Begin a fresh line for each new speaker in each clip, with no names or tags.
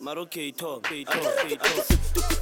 Maroc, talk. Maroc, Maroc,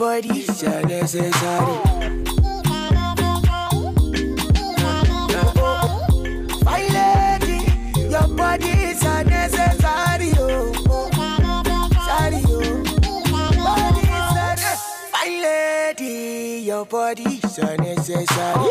codicia necesaria. My lady, your body is unnecessary.
Oh, sorry, oh. Body is unnecessary. My lady, your body is unnecessary.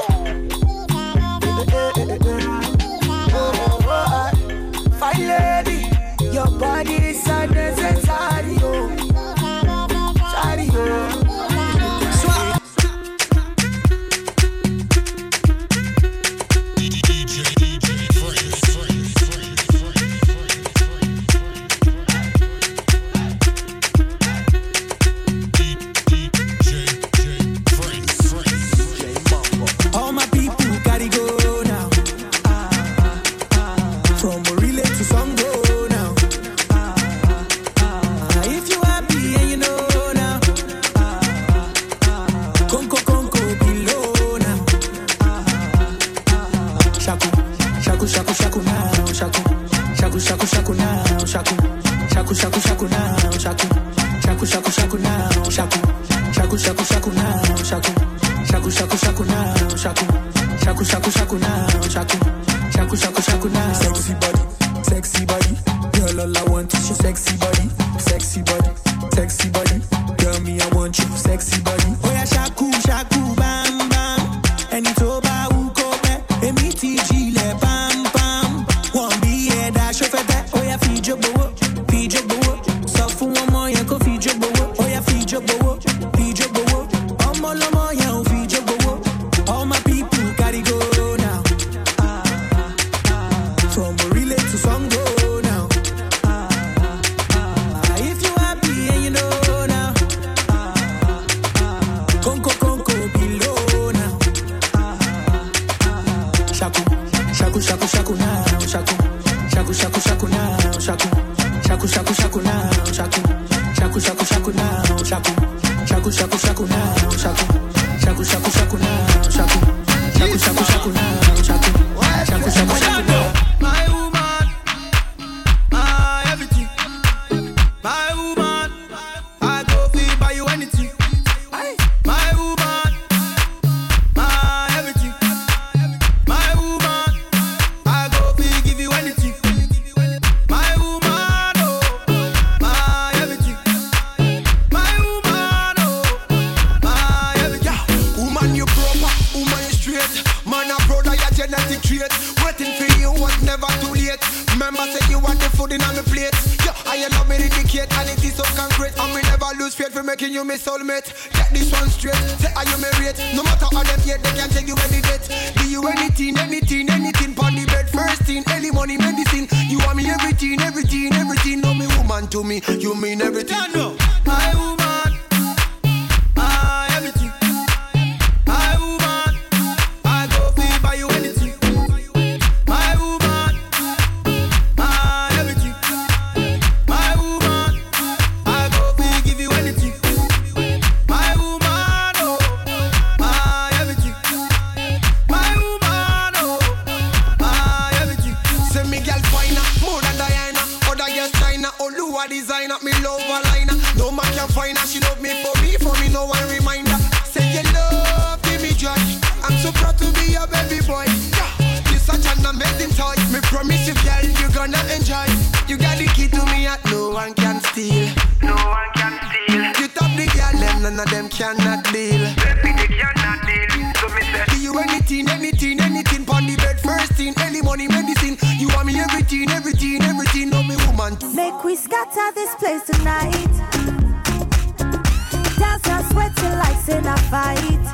Fight.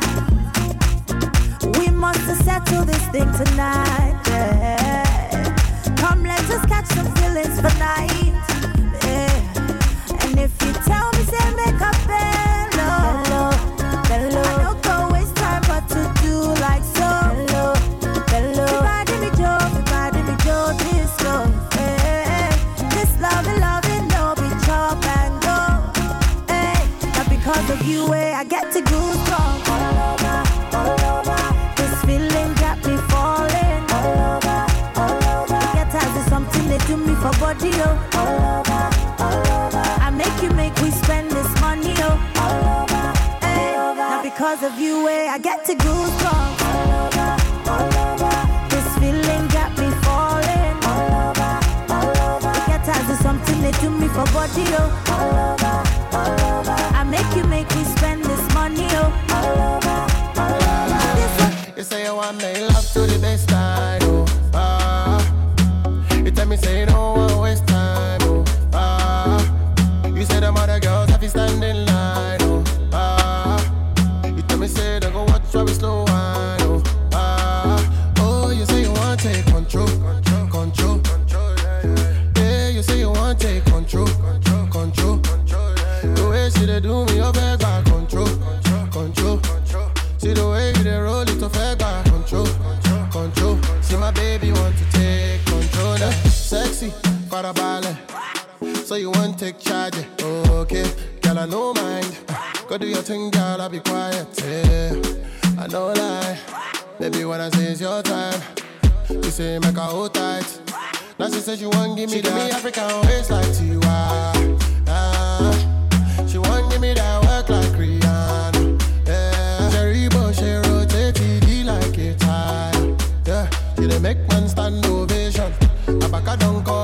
We must settle this thing tonight. Yeah. Come, let us catch some feelings for night. All over, all over. I make you make we spend this money, oh. Hey. Not because of you, eh, I get to goosebumps all over, all over. This feeling got me falling all over, all over. Something they do me for body, oh. All over, all over. I make you make
So you want take charge, okay? Girl, I no mind. Go do your thing, girl, I'll be quiet. Yeah. I know lie, baby. When I say it's your time, you say make her hold tight. Now she says she want give me she that me African waist like Tiwa. Ah, she want give me that work like Rihanna. Yeah, Jerry Bush she rotate TD like a tire. Yeah, she dey make man stand ovation. Abaka don't cause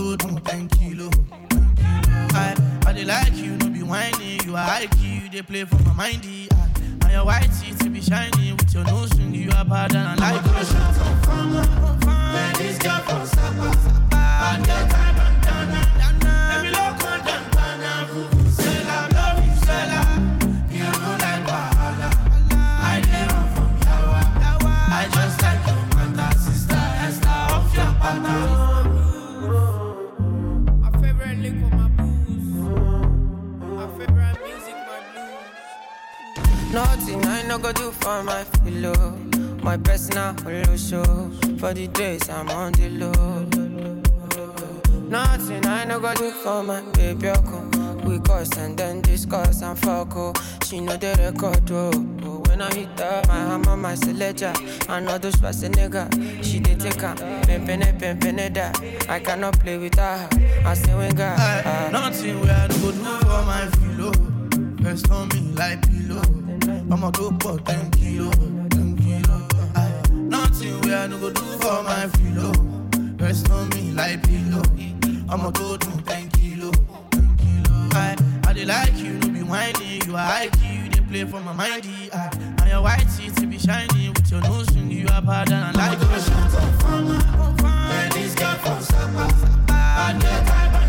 Go do
10 kilo, 10 kilo. I, I dey like you, no be whiny. You are high key, you dey play for my mindy. And your white teeth to be shiny with your nose ring. You are bad and I like you.
For the days I'm on the low. Nothing I no go do for my baby. Oko. We cuss and then discuss and fuck. Oh. She know the record. Oh. Oh, When I hit her, my hammer, my selector. I know those was a nigga. She did take her. It, pimpin' that. I cannot play with her. I say when God.
Aye. Nothing where I go do for my filo. Rest on me like pillow. I'ma go for 10 kilo, 10 kilo. Nothing where I no go do for my filo. Rest on me like pillow. I'ma go do 10 kilo, 10 kilo. I dey like you, no be whiny. You are high key, you dey play for my mindy. Aye. And your white teeth be shiny with your nose ring. You are bad and I like you. Man, this girl from Sapa, Sapa. Bad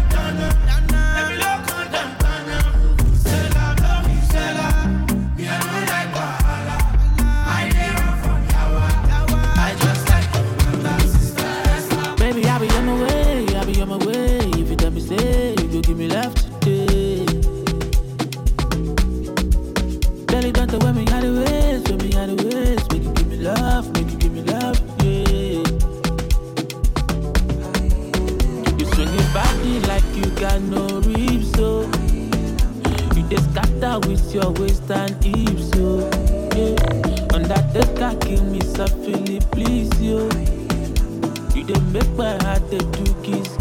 Enter with your waist and hips, yo. Yeah.
and that dress that
give me some Philip, please, yo. You
don't
make my heart a
do kiss.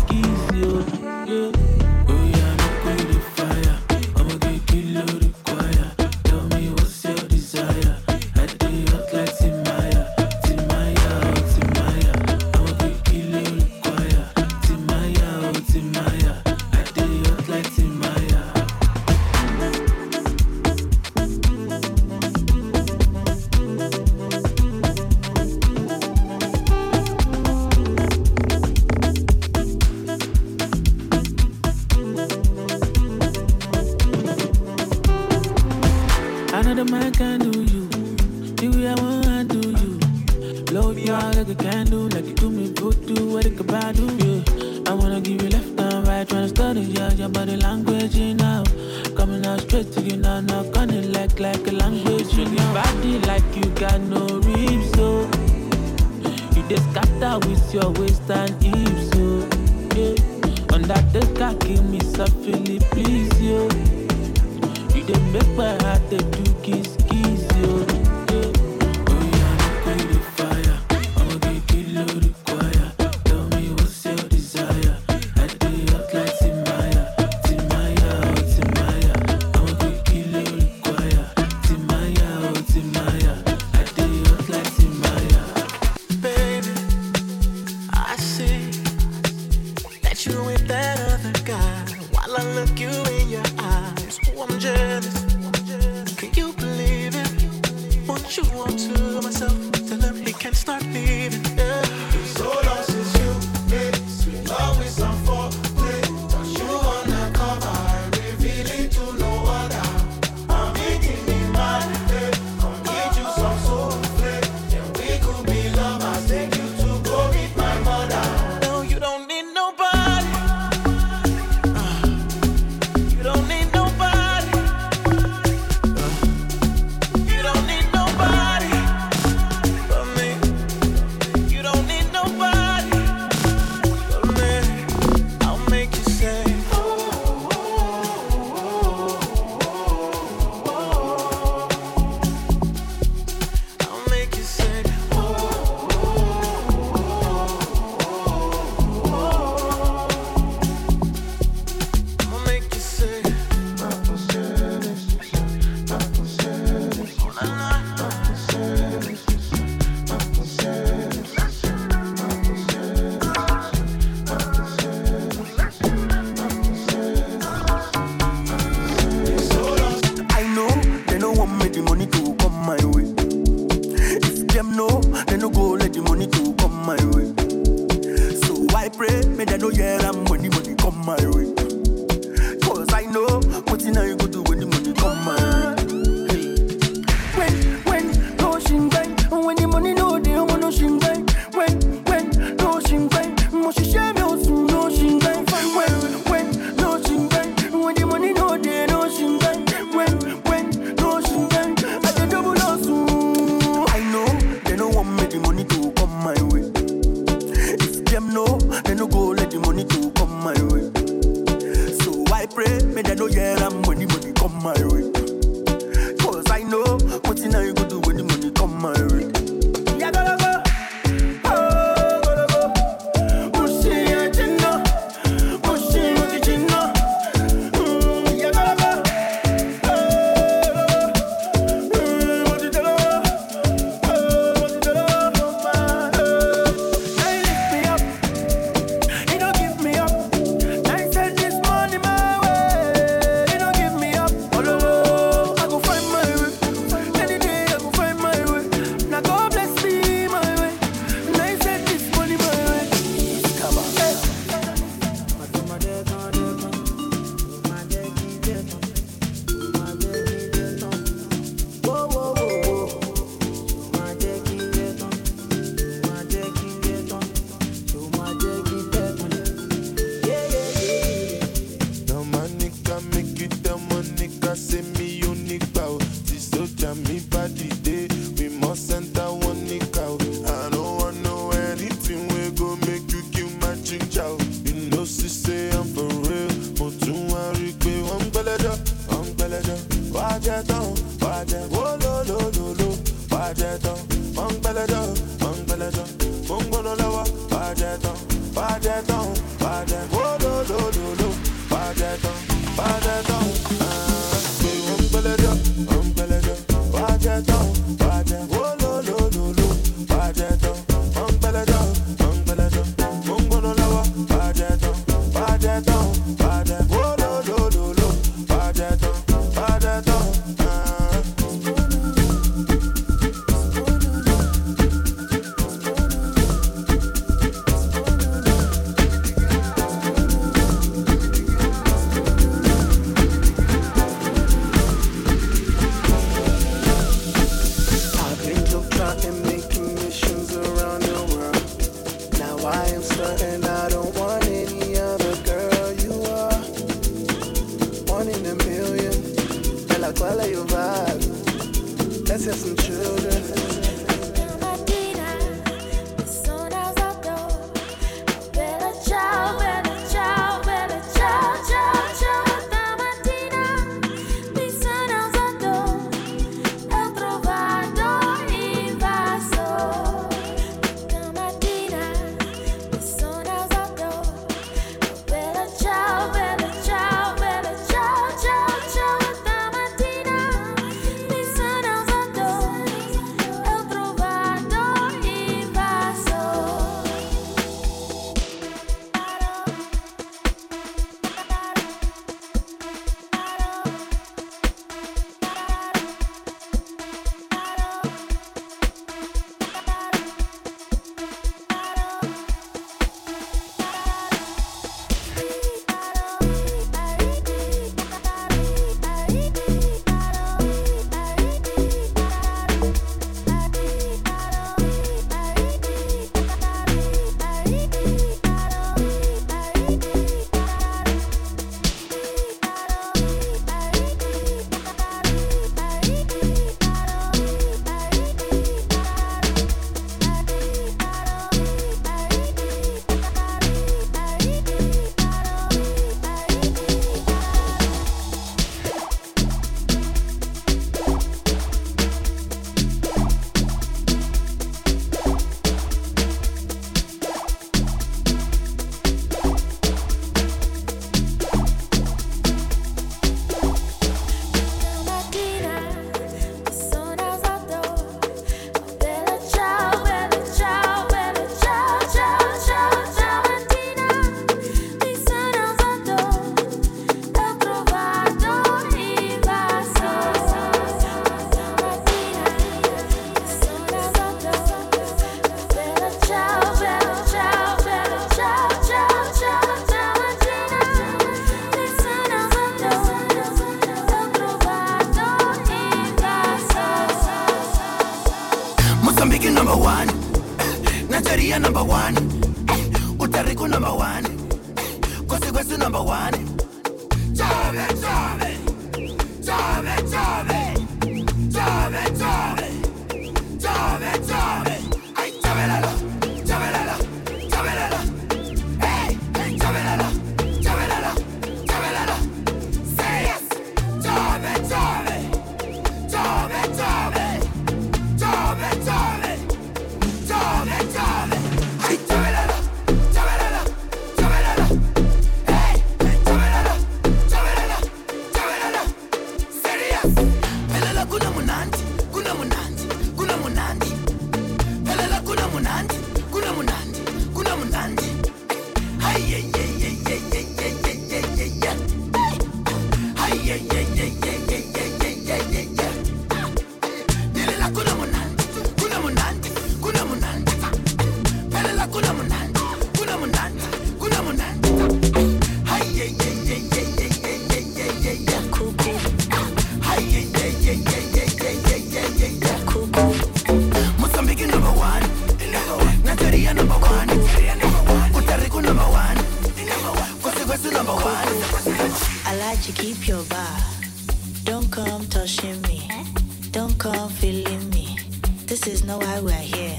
not feeling me. This is not why we're here.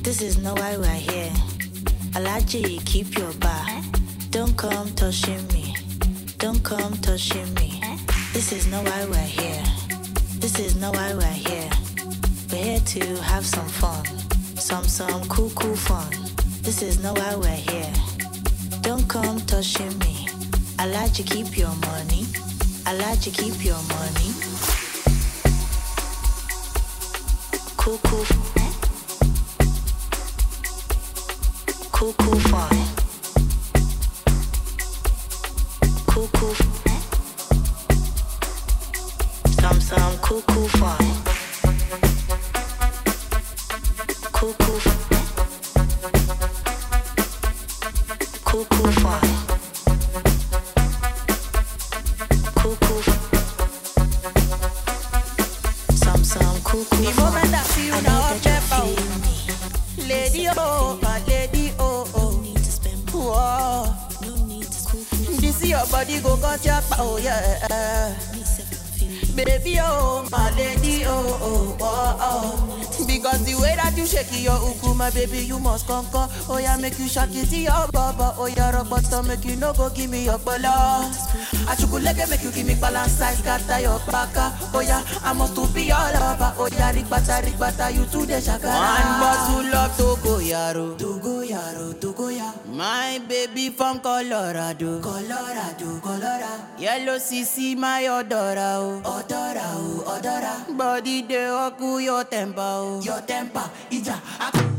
This is not why we're here. Alaji, keep your bar. Don't come touching me. Don't come touching me. This is not why we're here. This is not why we're here.
We're here to have some fun. Some, some cool, cool fun. This is not why we're here. Don't come touching me. I like to keep your money. I like to keep your money. Cool,
must conquer. Oh yeah, make you shake it to your baba. Oh yeah, rock bottom, make you no go give me your bala. I chocolate make you give me balance size, scatter your baka. Oh yeah, I must to be all over. Oh yeah, rigbata rigbata, you to the shakara. One bottle of Togo Yaro, Togo Yaro, Togo ya. My baby from Colorado, Colorado, Colorado. Yellow CC, my odora, oh, odora, oh, odora. Body de oku your temper, oh, your temper, ija.
Magalakela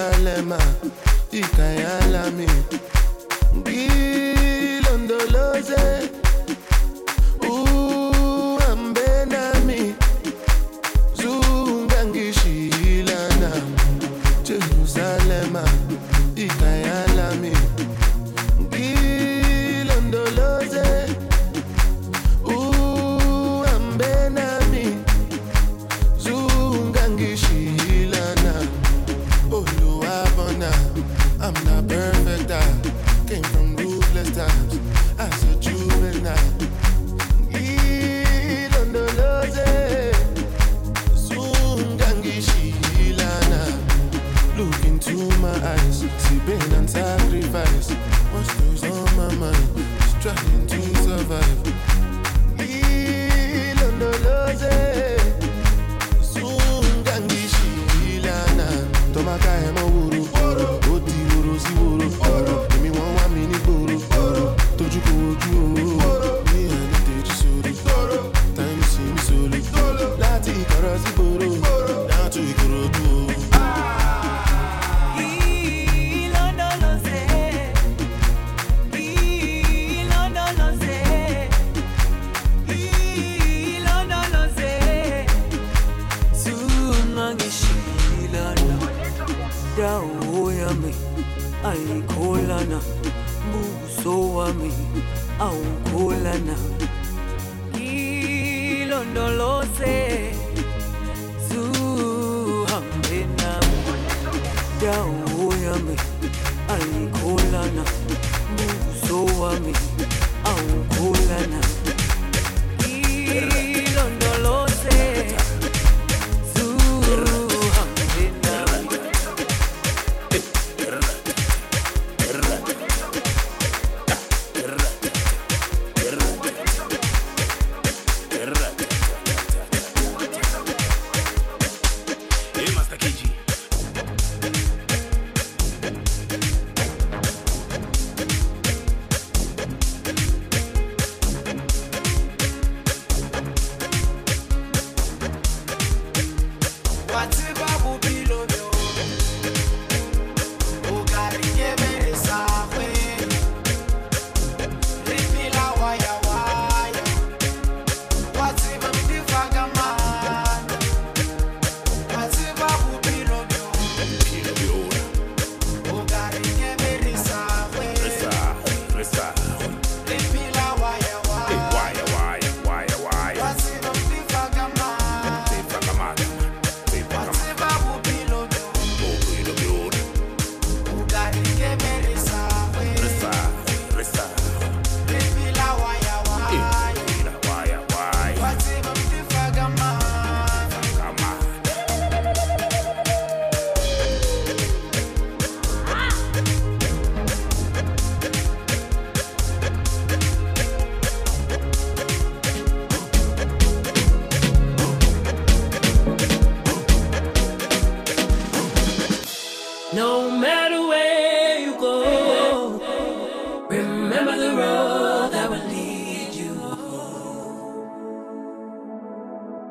yalema ikayalami ngilondoloze. me.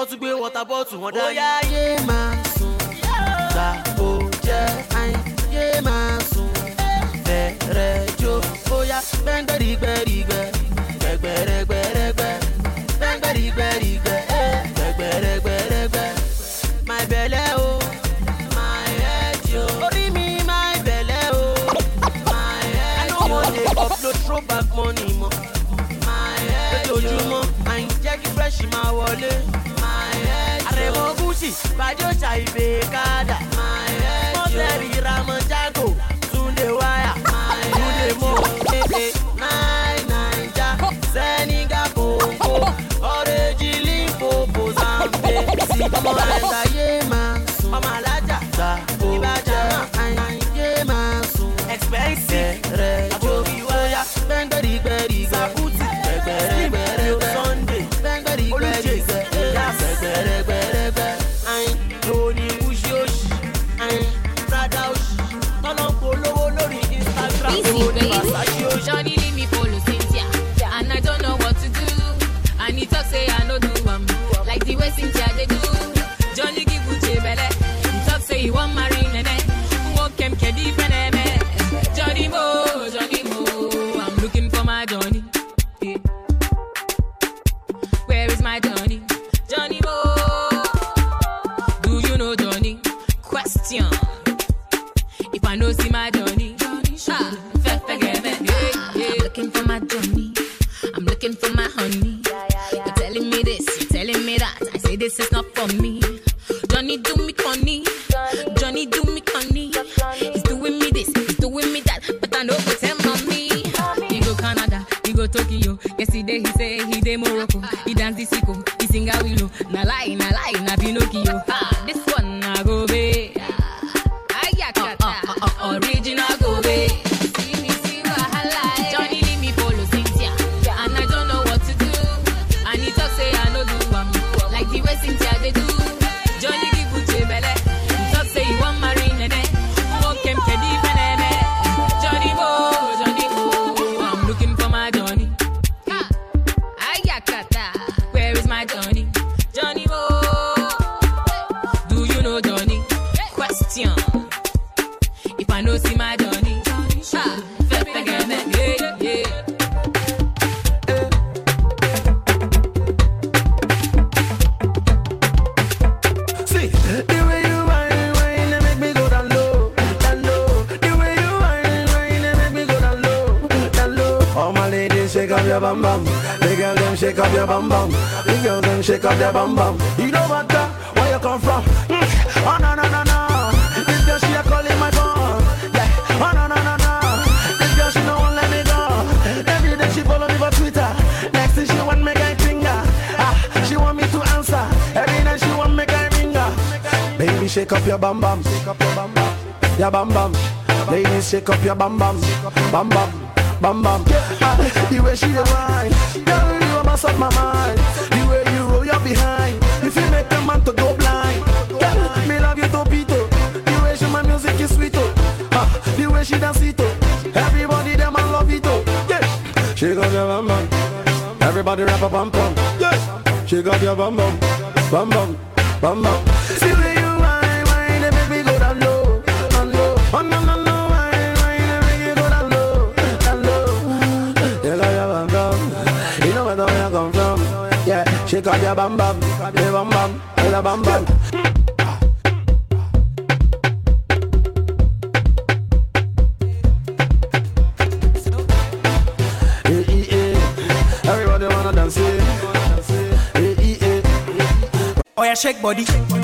ó tún gbé wọ́tà bọ́ọ̀tù wọn dání. Oya yé máa sùn, gbà ó jẹ́ àìn, yé máa sùn, bẹ̀rẹ̀ jó. Oya gbẹ́ngbẹ́rìgbẹ́rìgbẹ́, gbẹ̀gbẹ̀rẹ̀gbẹ̀rẹ̀gbẹ́, gbẹ́ngbẹ́rìgbẹ́rìgbẹ́, gbẹ̀gbẹ̀rẹ̀gbẹ̀rẹ̀gbẹ́, máa bẹ̀lẹ̀ o. Upload throwback money mọ́. Lójoojúmọ́, àyìn ain't kí fresh my
wallet. Bajo Chai Bekada Moteri Tokyo. Yesterday he say he dey Morocco. He dance
city shake up your bam bam, bam bam, bam bam. Yeah, the way she dey whine, girl you a mess up my mind. The way you roll your behind, you feel make a man to go blind. Girl, me love you to pito. The way she my music is sweet oh, ah, the way she dance it oh, everybody them a love it oh. Yeah, she got your bam bam, everybody rap a bam bam. Yeah, she got your bam bam, bam bam, bam bam. She call ya bam bam, ya bam bam, ya bam bam. Everybody wanna dance,
yeah. Oh yeah. Shake body.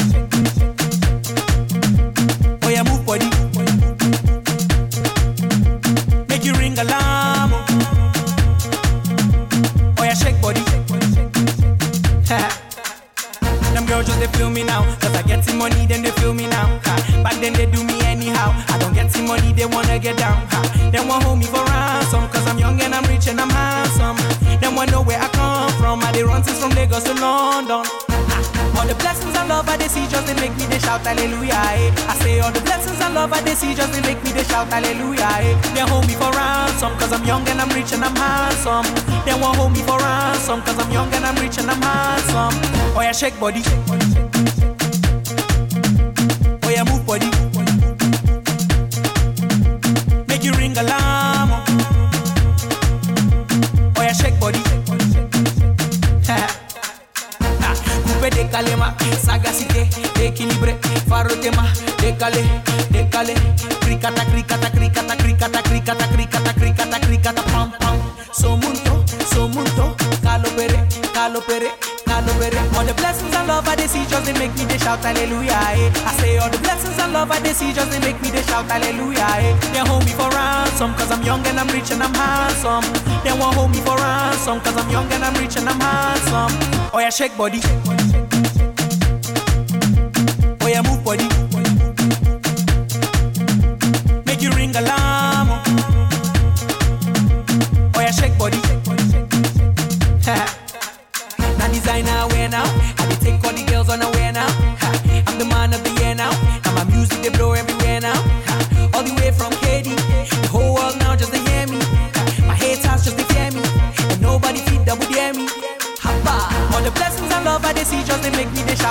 hallelujah. Eh. They hold me for ransom, cause I'm young and I'm rich and I'm handsome. They won't hold me for ransom, cause I'm young and I'm rich and I'm handsome. Oh yeah, shake body. Shake body, shake body, shake body. what they see just they make me they shout hallelujah. Eh. They hold me for ransom cause I'm young and I'm rich and I'm handsome. They won't hold me for ransom cause I'm young and I'm rich and I'm handsome. Oh yeah, shake body. Oh yeah, move body.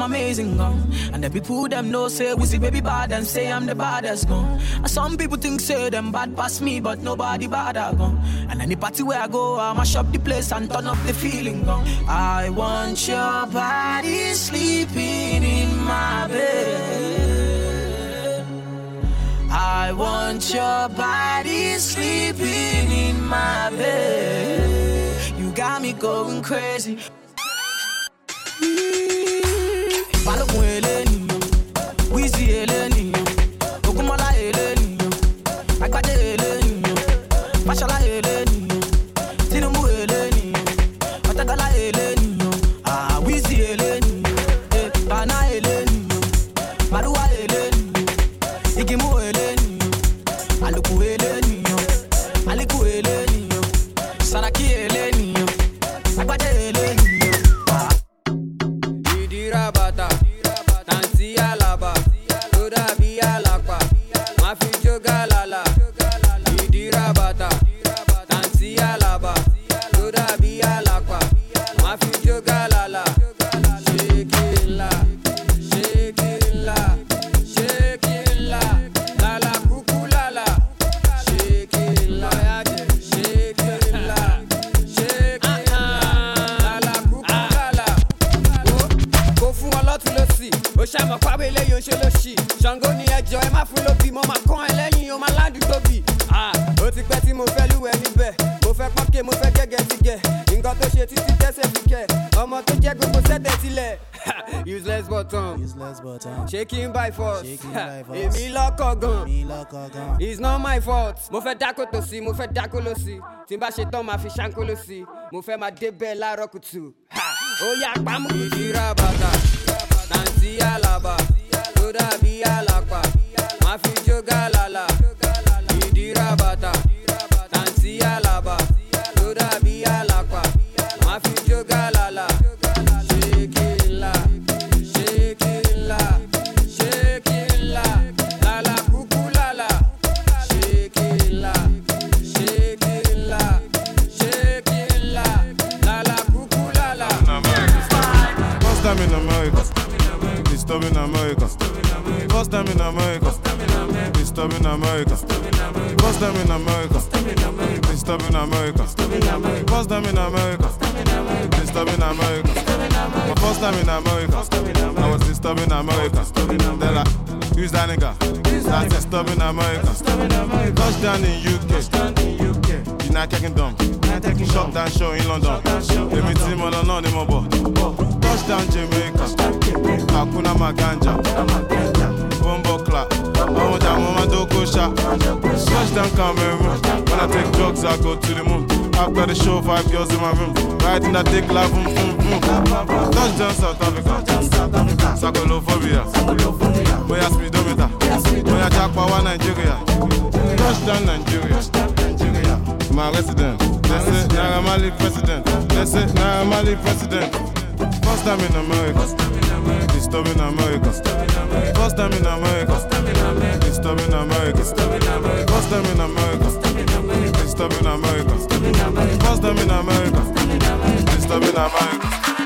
I'm amazing gone. And the people them know say we see baby bad and say I'm the baddest gone. And some people think say them bad past me, but nobody bad I gone. And any party where I go, I mash up the place and turn up the feeling gone. I want your body sleeping in my bed. I want your body sleeping in my bed. You got me going crazy.
èmi lọ́kọ̀ gan it's not my fault. Mo fẹ́ dákò tòsí mo fẹ́ dákò lọ́sí tí n bá ṣe tán máa fi ṣáńkó lọ́sí mo fẹ́ máa débẹ̀ láàárọ̀ kùtù. Ó yà pamọ́. ìdíra bàtà.
in a dick like boom, boom, boom. Touchdown South Africa. Sakolophobia. Moya speedometer. Moya Jackpower Nigeria. Touchdown Nigeria. My resident. That's it, Naira Marley president. That's it, Naira Marley president. First time in America. Disturbing America. First time in America. Disturbing America. First time in America. Disturbing America. First time in America la main.